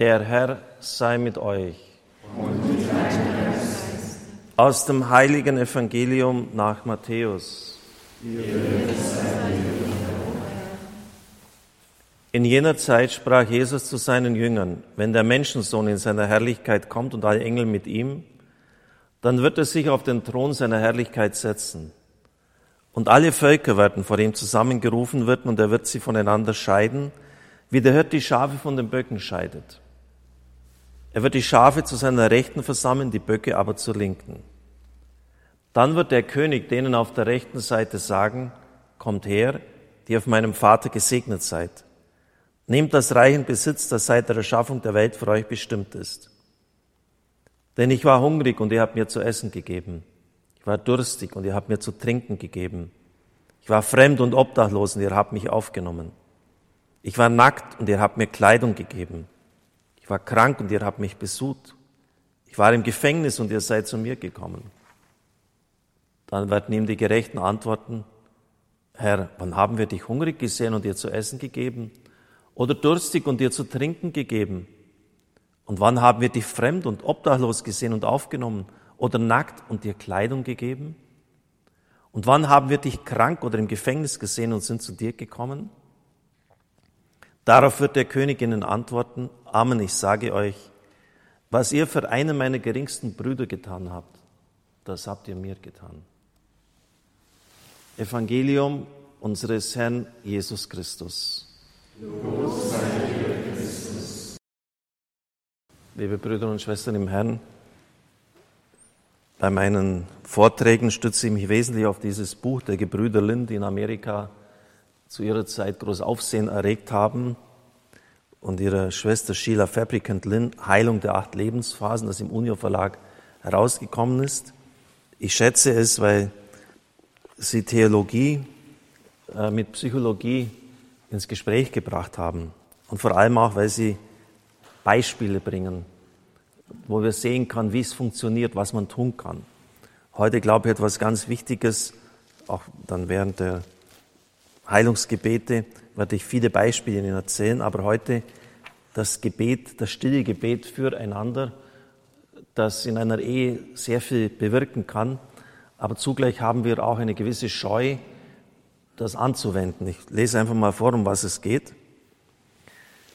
Der Herr sei mit euch. Aus dem heiligen Evangelium nach Matthäus. In jener Zeit sprach Jesus zu seinen Jüngern, wenn der Menschensohn in seiner Herrlichkeit kommt und alle Engel mit ihm, dann wird er sich auf den Thron seiner Herrlichkeit setzen. Und alle Völker werden vor ihm zusammengerufen werden und er wird sie voneinander scheiden, wie der Hirt die Schafe von den Böcken scheidet. Er wird die Schafe zu seiner Rechten versammeln, die Böcke aber zur Linken. Dann wird der König denen auf der rechten Seite sagen, kommt her, die auf meinem Vater gesegnet seid. Nehmt das reichen Besitz, das seit der Erschaffung der Welt für euch bestimmt ist. Denn ich war hungrig und ihr habt mir zu essen gegeben. Ich war durstig und ihr habt mir zu trinken gegeben. Ich war fremd und obdachlos und ihr habt mich aufgenommen. Ich war nackt und ihr habt mir Kleidung gegeben. War krank und ihr habt mich besucht. Ich war im Gefängnis und ihr seid zu mir gekommen. Dann werden ihm die Gerechten antworten, Herr, wann haben wir dich hungrig gesehen und dir zu essen gegeben? Oder durstig und dir zu trinken gegeben? Und wann haben wir dich fremd und obdachlos gesehen und aufgenommen oder nackt und dir Kleidung gegeben? Und wann haben wir dich krank oder im Gefängnis gesehen und sind zu dir gekommen? Darauf wird der König ihnen antworten, Amen, ich sage euch, was ihr für einen meiner geringsten Brüder getan habt, das habt ihr mir getan. Evangelium unseres Herrn Jesus Christus. Liebe Brüder und Schwestern im Herrn, bei meinen Vorträgen stütze ich mich wesentlich auf dieses Buch der Gebrüder Lind, in Amerika zu ihrer Zeit groß Aufsehen erregt haben, und ihrer Schwester Sheila Fabricant Lynn, Heilung der acht Lebensphasen, das im Unio Verlag herausgekommen ist. Ich schätze es, weil sie Theologie äh, mit Psychologie ins Gespräch gebracht haben und vor allem auch, weil sie Beispiele bringen, wo wir sehen können, wie es funktioniert, was man tun kann. Heute glaube ich etwas ganz Wichtiges, auch dann während der Heilungsgebete werde ich viele Beispiele Ihnen erzählen, aber heute das Gebet, das stille Gebet füreinander, das in einer Ehe sehr viel bewirken kann, aber zugleich haben wir auch eine gewisse Scheu, das anzuwenden. Ich lese einfach mal vor, um was es geht.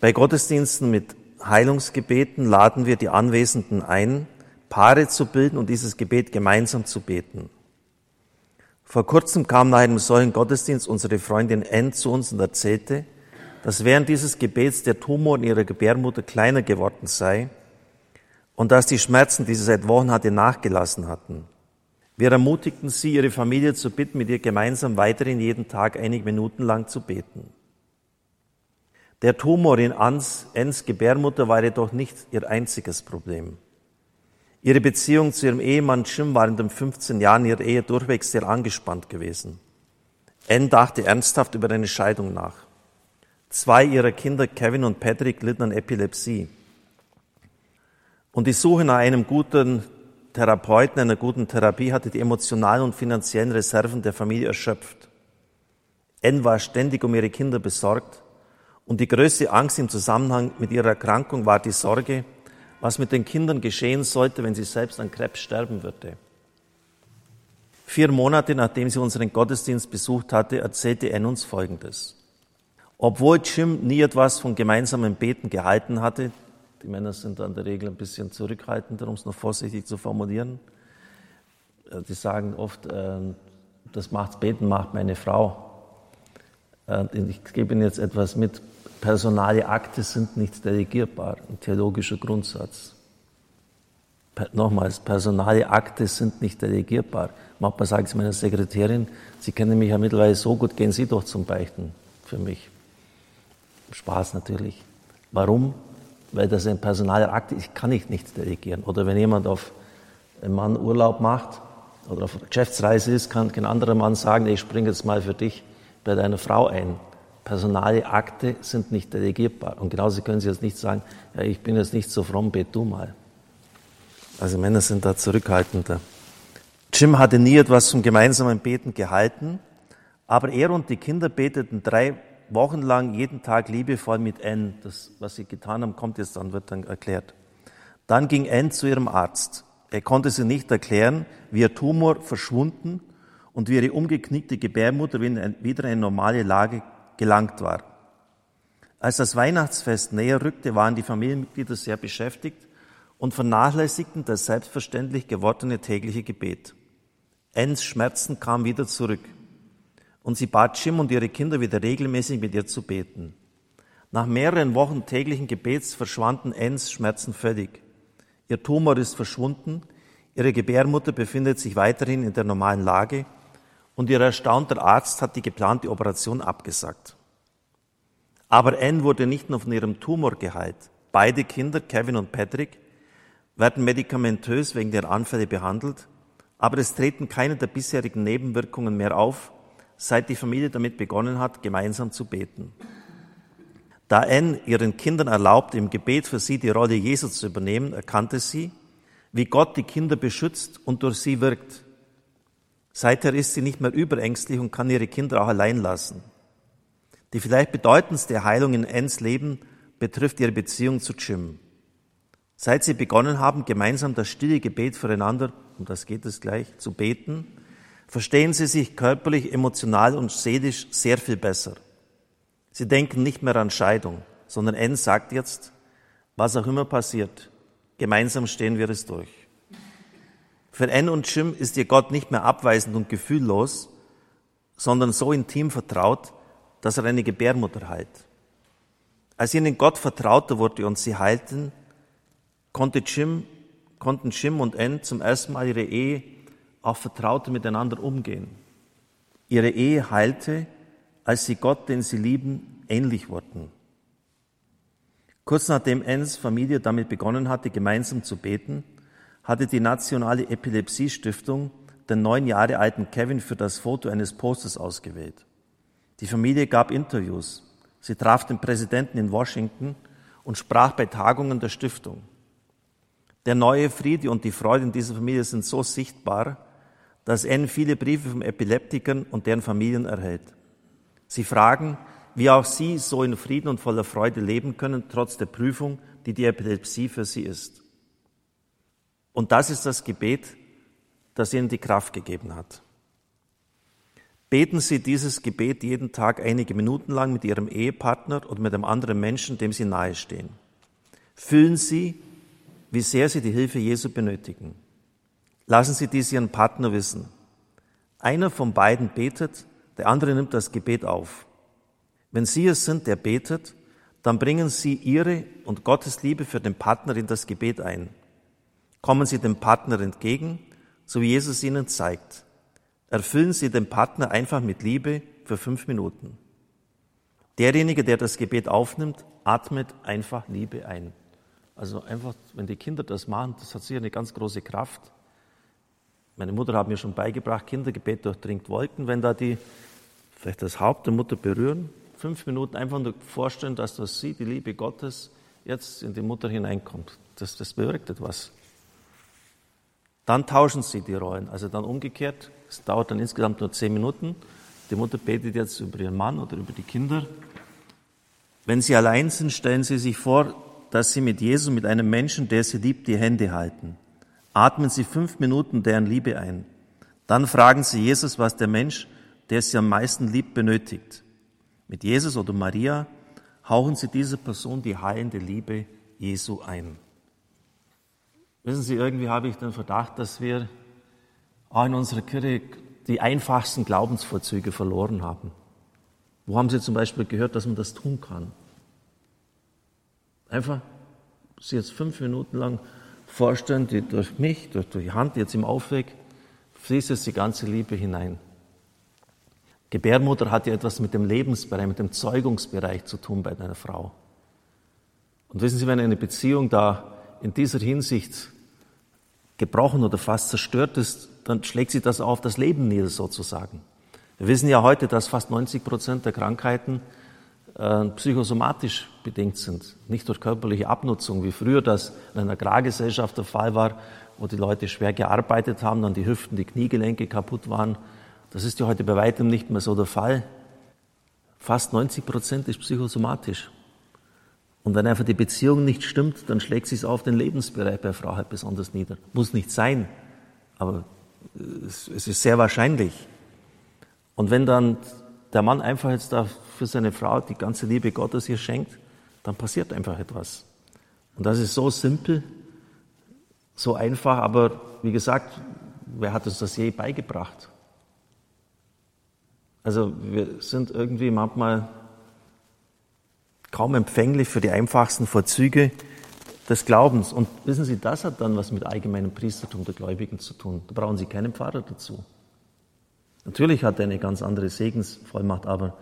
Bei Gottesdiensten mit Heilungsgebeten laden wir die Anwesenden ein, Paare zu bilden und dieses Gebet gemeinsam zu beten. Vor kurzem kam nach einem solchen Gottesdienst unsere Freundin Ann zu uns und erzählte, dass während dieses Gebets der Tumor in ihrer Gebärmutter kleiner geworden sei und dass die Schmerzen, die sie seit Wochen hatte, nachgelassen hatten. Wir ermutigten sie, ihre Familie zu bitten, mit ihr gemeinsam weiterhin jeden Tag einige Minuten lang zu beten. Der Tumor in Ans, Ens Gebärmutter war jedoch nicht ihr einziges Problem. Ihre Beziehung zu ihrem Ehemann Jim war in den 15 Jahren ihrer Ehe durchwegs sehr angespannt gewesen. Anne dachte ernsthaft über eine Scheidung nach. Zwei ihrer Kinder, Kevin und Patrick, litten an Epilepsie. Und die Suche nach einem guten Therapeuten, einer guten Therapie hatte die emotionalen und finanziellen Reserven der Familie erschöpft. Anne war ständig um ihre Kinder besorgt und die größte Angst im Zusammenhang mit ihrer Erkrankung war die Sorge, was mit den Kindern geschehen sollte, wenn sie selbst an Krebs sterben würde. Vier Monate nachdem sie unseren Gottesdienst besucht hatte, erzählte Anne uns Folgendes. Obwohl Jim nie etwas von gemeinsamen Beten gehalten hatte, die Männer sind an der Regel ein bisschen zurückhaltender, um es noch vorsichtig zu formulieren, äh, die sagen oft, äh, das macht Beten macht meine Frau. Äh, ich gebe Ihnen jetzt etwas mit. Personale Akte sind nicht delegierbar, ein theologischer Grundsatz. Nochmals, personale Akte sind nicht delegierbar. Manchmal sage ich meiner Sekretärin, Sie kennen mich ja mittlerweile so gut, gehen Sie doch zum Beichten für mich. Spaß natürlich. Warum? Weil das ein personaler Akt ist, kann ich nicht delegieren. Oder wenn jemand auf einen Mann Urlaub macht oder auf Geschäftsreise ist, kann kein anderer Mann sagen, ich springe jetzt mal für dich bei deiner Frau ein. Personale Akte sind nicht delegierbar. Und genauso können Sie jetzt nicht sagen, ja, ich bin jetzt nicht so fromm, bet du mal. Also Männer sind da zurückhaltender. Jim hatte nie etwas zum gemeinsamen Beten gehalten, aber er und die Kinder beteten drei wochenlang jeden Tag liebevoll mit N. Das, was sie getan haben, kommt jetzt dann, wird dann erklärt. Dann ging N zu ihrem Arzt. Er konnte sie nicht erklären, wie ihr Tumor verschwunden und wie ihre umgeknickte Gebärmutter wieder in normale Lage gelangt war. Als das Weihnachtsfest näher rückte, waren die Familienmitglieder sehr beschäftigt und vernachlässigten das selbstverständlich gewordene tägliche Gebet. Ens Schmerzen kamen wieder zurück und sie bat Jim und ihre Kinder wieder regelmäßig mit ihr zu beten. Nach mehreren Wochen täglichen Gebets verschwanden Ens Schmerzen völlig. Ihr Tumor ist verschwunden, ihre Gebärmutter befindet sich weiterhin in der normalen Lage und ihr erstaunter Arzt hat die geplante Operation abgesagt. Aber Anne wurde nicht nur von ihrem Tumor geheilt. Beide Kinder, Kevin und Patrick, werden medikamentös wegen der Anfälle behandelt, aber es treten keine der bisherigen Nebenwirkungen mehr auf, seit die Familie damit begonnen hat, gemeinsam zu beten. Da Anne ihren Kindern erlaubt, im Gebet für sie die Rolle Jesu zu übernehmen, erkannte sie, wie Gott die Kinder beschützt und durch sie wirkt. Seither ist sie nicht mehr überängstlich und kann ihre Kinder auch allein lassen. Die vielleicht bedeutendste Heilung in Anns Leben betrifft ihre Beziehung zu Jim. Seit sie begonnen haben, gemeinsam das stille Gebet füreinander, um das geht es gleich, zu beten, verstehen sie sich körperlich, emotional und seelisch sehr viel besser. Sie denken nicht mehr an Scheidung, sondern Ann sagt jetzt, was auch immer passiert, gemeinsam stehen wir es durch. Für Ann und Jim ist ihr Gott nicht mehr abweisend und gefühllos, sondern so intim vertraut, dass er eine Gebärmutter heilt. Als ihnen Gott vertrauter wurde und sie heilten, konnte Jim, konnten Jim und Ann zum ersten Mal ihre Ehe auch vertrauter miteinander umgehen. Ihre Ehe heilte, als sie Gott, den sie lieben, ähnlich wurden. Kurz nachdem Anns Familie damit begonnen hatte, gemeinsam zu beten, hatte die Nationale Epilepsiestiftung den neun Jahre alten Kevin für das Foto eines Posters ausgewählt. Die Familie gab Interviews. Sie traf den Präsidenten in Washington und sprach bei Tagungen der Stiftung. Der neue Friede und die Freude in dieser Familie sind so sichtbar, dass N viele Briefe von Epileptikern und deren Familien erhält. Sie fragen, wie auch sie so in Frieden und voller Freude leben können, trotz der Prüfung, die die Epilepsie für sie ist. Und das ist das Gebet, das ihnen die Kraft gegeben hat. Beten Sie dieses Gebet jeden Tag einige Minuten lang mit Ihrem Ehepartner oder mit einem anderen Menschen, dem Sie nahestehen. Fühlen Sie, wie sehr Sie die Hilfe Jesu benötigen. Lassen Sie dies Ihren Partner wissen. Einer von beiden betet, der andere nimmt das Gebet auf. Wenn Sie es sind, der betet, dann bringen Sie Ihre und Gottes Liebe für den Partner in das Gebet ein. Kommen Sie dem Partner entgegen, so wie Jesus Ihnen zeigt. Erfüllen Sie den Partner einfach mit Liebe für fünf Minuten. Derjenige, der das Gebet aufnimmt, atmet einfach Liebe ein. Also einfach, wenn die Kinder das machen, das hat sicher eine ganz große Kraft. Meine Mutter hat mir schon beigebracht, Kindergebet durchdringt Wolken. Wenn da die vielleicht das Haupt der Mutter berühren, fünf Minuten einfach nur vorstellen, dass das sie, die Liebe Gottes, jetzt in die Mutter hineinkommt. Das, das bewirkt etwas. Dann tauschen sie die Rollen. Also dann umgekehrt, es dauert dann insgesamt nur zehn Minuten. Die Mutter betet jetzt über ihren Mann oder über die Kinder. Wenn sie allein sind, stellen sie sich vor, dass sie mit Jesus, mit einem Menschen, der sie liebt, die Hände halten. Atmen sie fünf Minuten deren Liebe ein. Dann fragen sie Jesus, was der Mensch, der sie am meisten liebt, benötigt. Mit Jesus oder Maria hauchen sie dieser Person die heilende Liebe Jesu ein. Wissen Sie, irgendwie habe ich den Verdacht, dass wir auch in unserer Kirche die einfachsten Glaubensvorzüge verloren haben. Wo haben Sie zum Beispiel gehört, dass man das tun kann? Einfach Sie jetzt fünf Minuten lang vorstellen, die durch mich, durch die Hand jetzt im Aufweg, fließt jetzt die ganze Liebe hinein. Gebärmutter hat ja etwas mit dem Lebensbereich, mit dem Zeugungsbereich zu tun bei einer Frau. Und wissen Sie, wenn eine Beziehung da in dieser Hinsicht gebrochen oder fast zerstört ist, dann schlägt sich das auf das Leben nieder sozusagen. Wir wissen ja heute, dass fast 90 Prozent der Krankheiten äh, psychosomatisch bedingt sind, nicht durch körperliche Abnutzung, wie früher das in einer Agrargesellschaft der Fall war, wo die Leute schwer gearbeitet haben, dann die Hüften, die Kniegelenke kaputt waren. Das ist ja heute bei weitem nicht mehr so der Fall. fast 90 Prozent ist psychosomatisch. Und wenn einfach die Beziehung nicht stimmt, dann schlägt sich auf den Lebensbereich bei Frau halt besonders nieder. Muss nicht sein, aber es ist sehr wahrscheinlich. Und wenn dann der Mann einfach jetzt da für seine Frau die ganze Liebe Gottes hier schenkt, dann passiert einfach etwas. Und das ist so simpel, so einfach, aber wie gesagt, wer hat uns das je beigebracht? Also wir sind irgendwie manchmal kaum empfänglich für die einfachsten Vorzüge des Glaubens. Und wissen Sie, das hat dann was mit allgemeinem Priestertum der Gläubigen zu tun. Da brauchen Sie keinen Pfarrer dazu. Natürlich hat er eine ganz andere Segensvollmacht, aber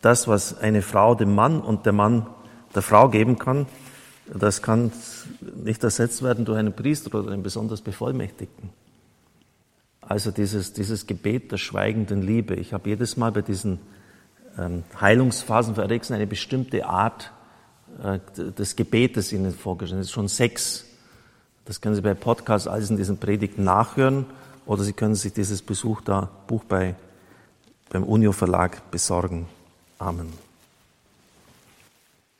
das, was eine Frau dem Mann und der Mann der Frau geben kann, das kann nicht ersetzt werden durch einen Priester oder einen besonders Bevollmächtigten. Also dieses, dieses Gebet der schweigenden Liebe. Ich habe jedes Mal bei diesen Heilungsphasen für Erexen eine bestimmte Art äh, des Gebetes Ihnen vorgestellt. Das ist schon sechs. Das können Sie bei Podcasts alles in diesen Predigten nachhören oder Sie können sich dieses Besuch da, Buch bei, beim Unio Verlag besorgen. Amen.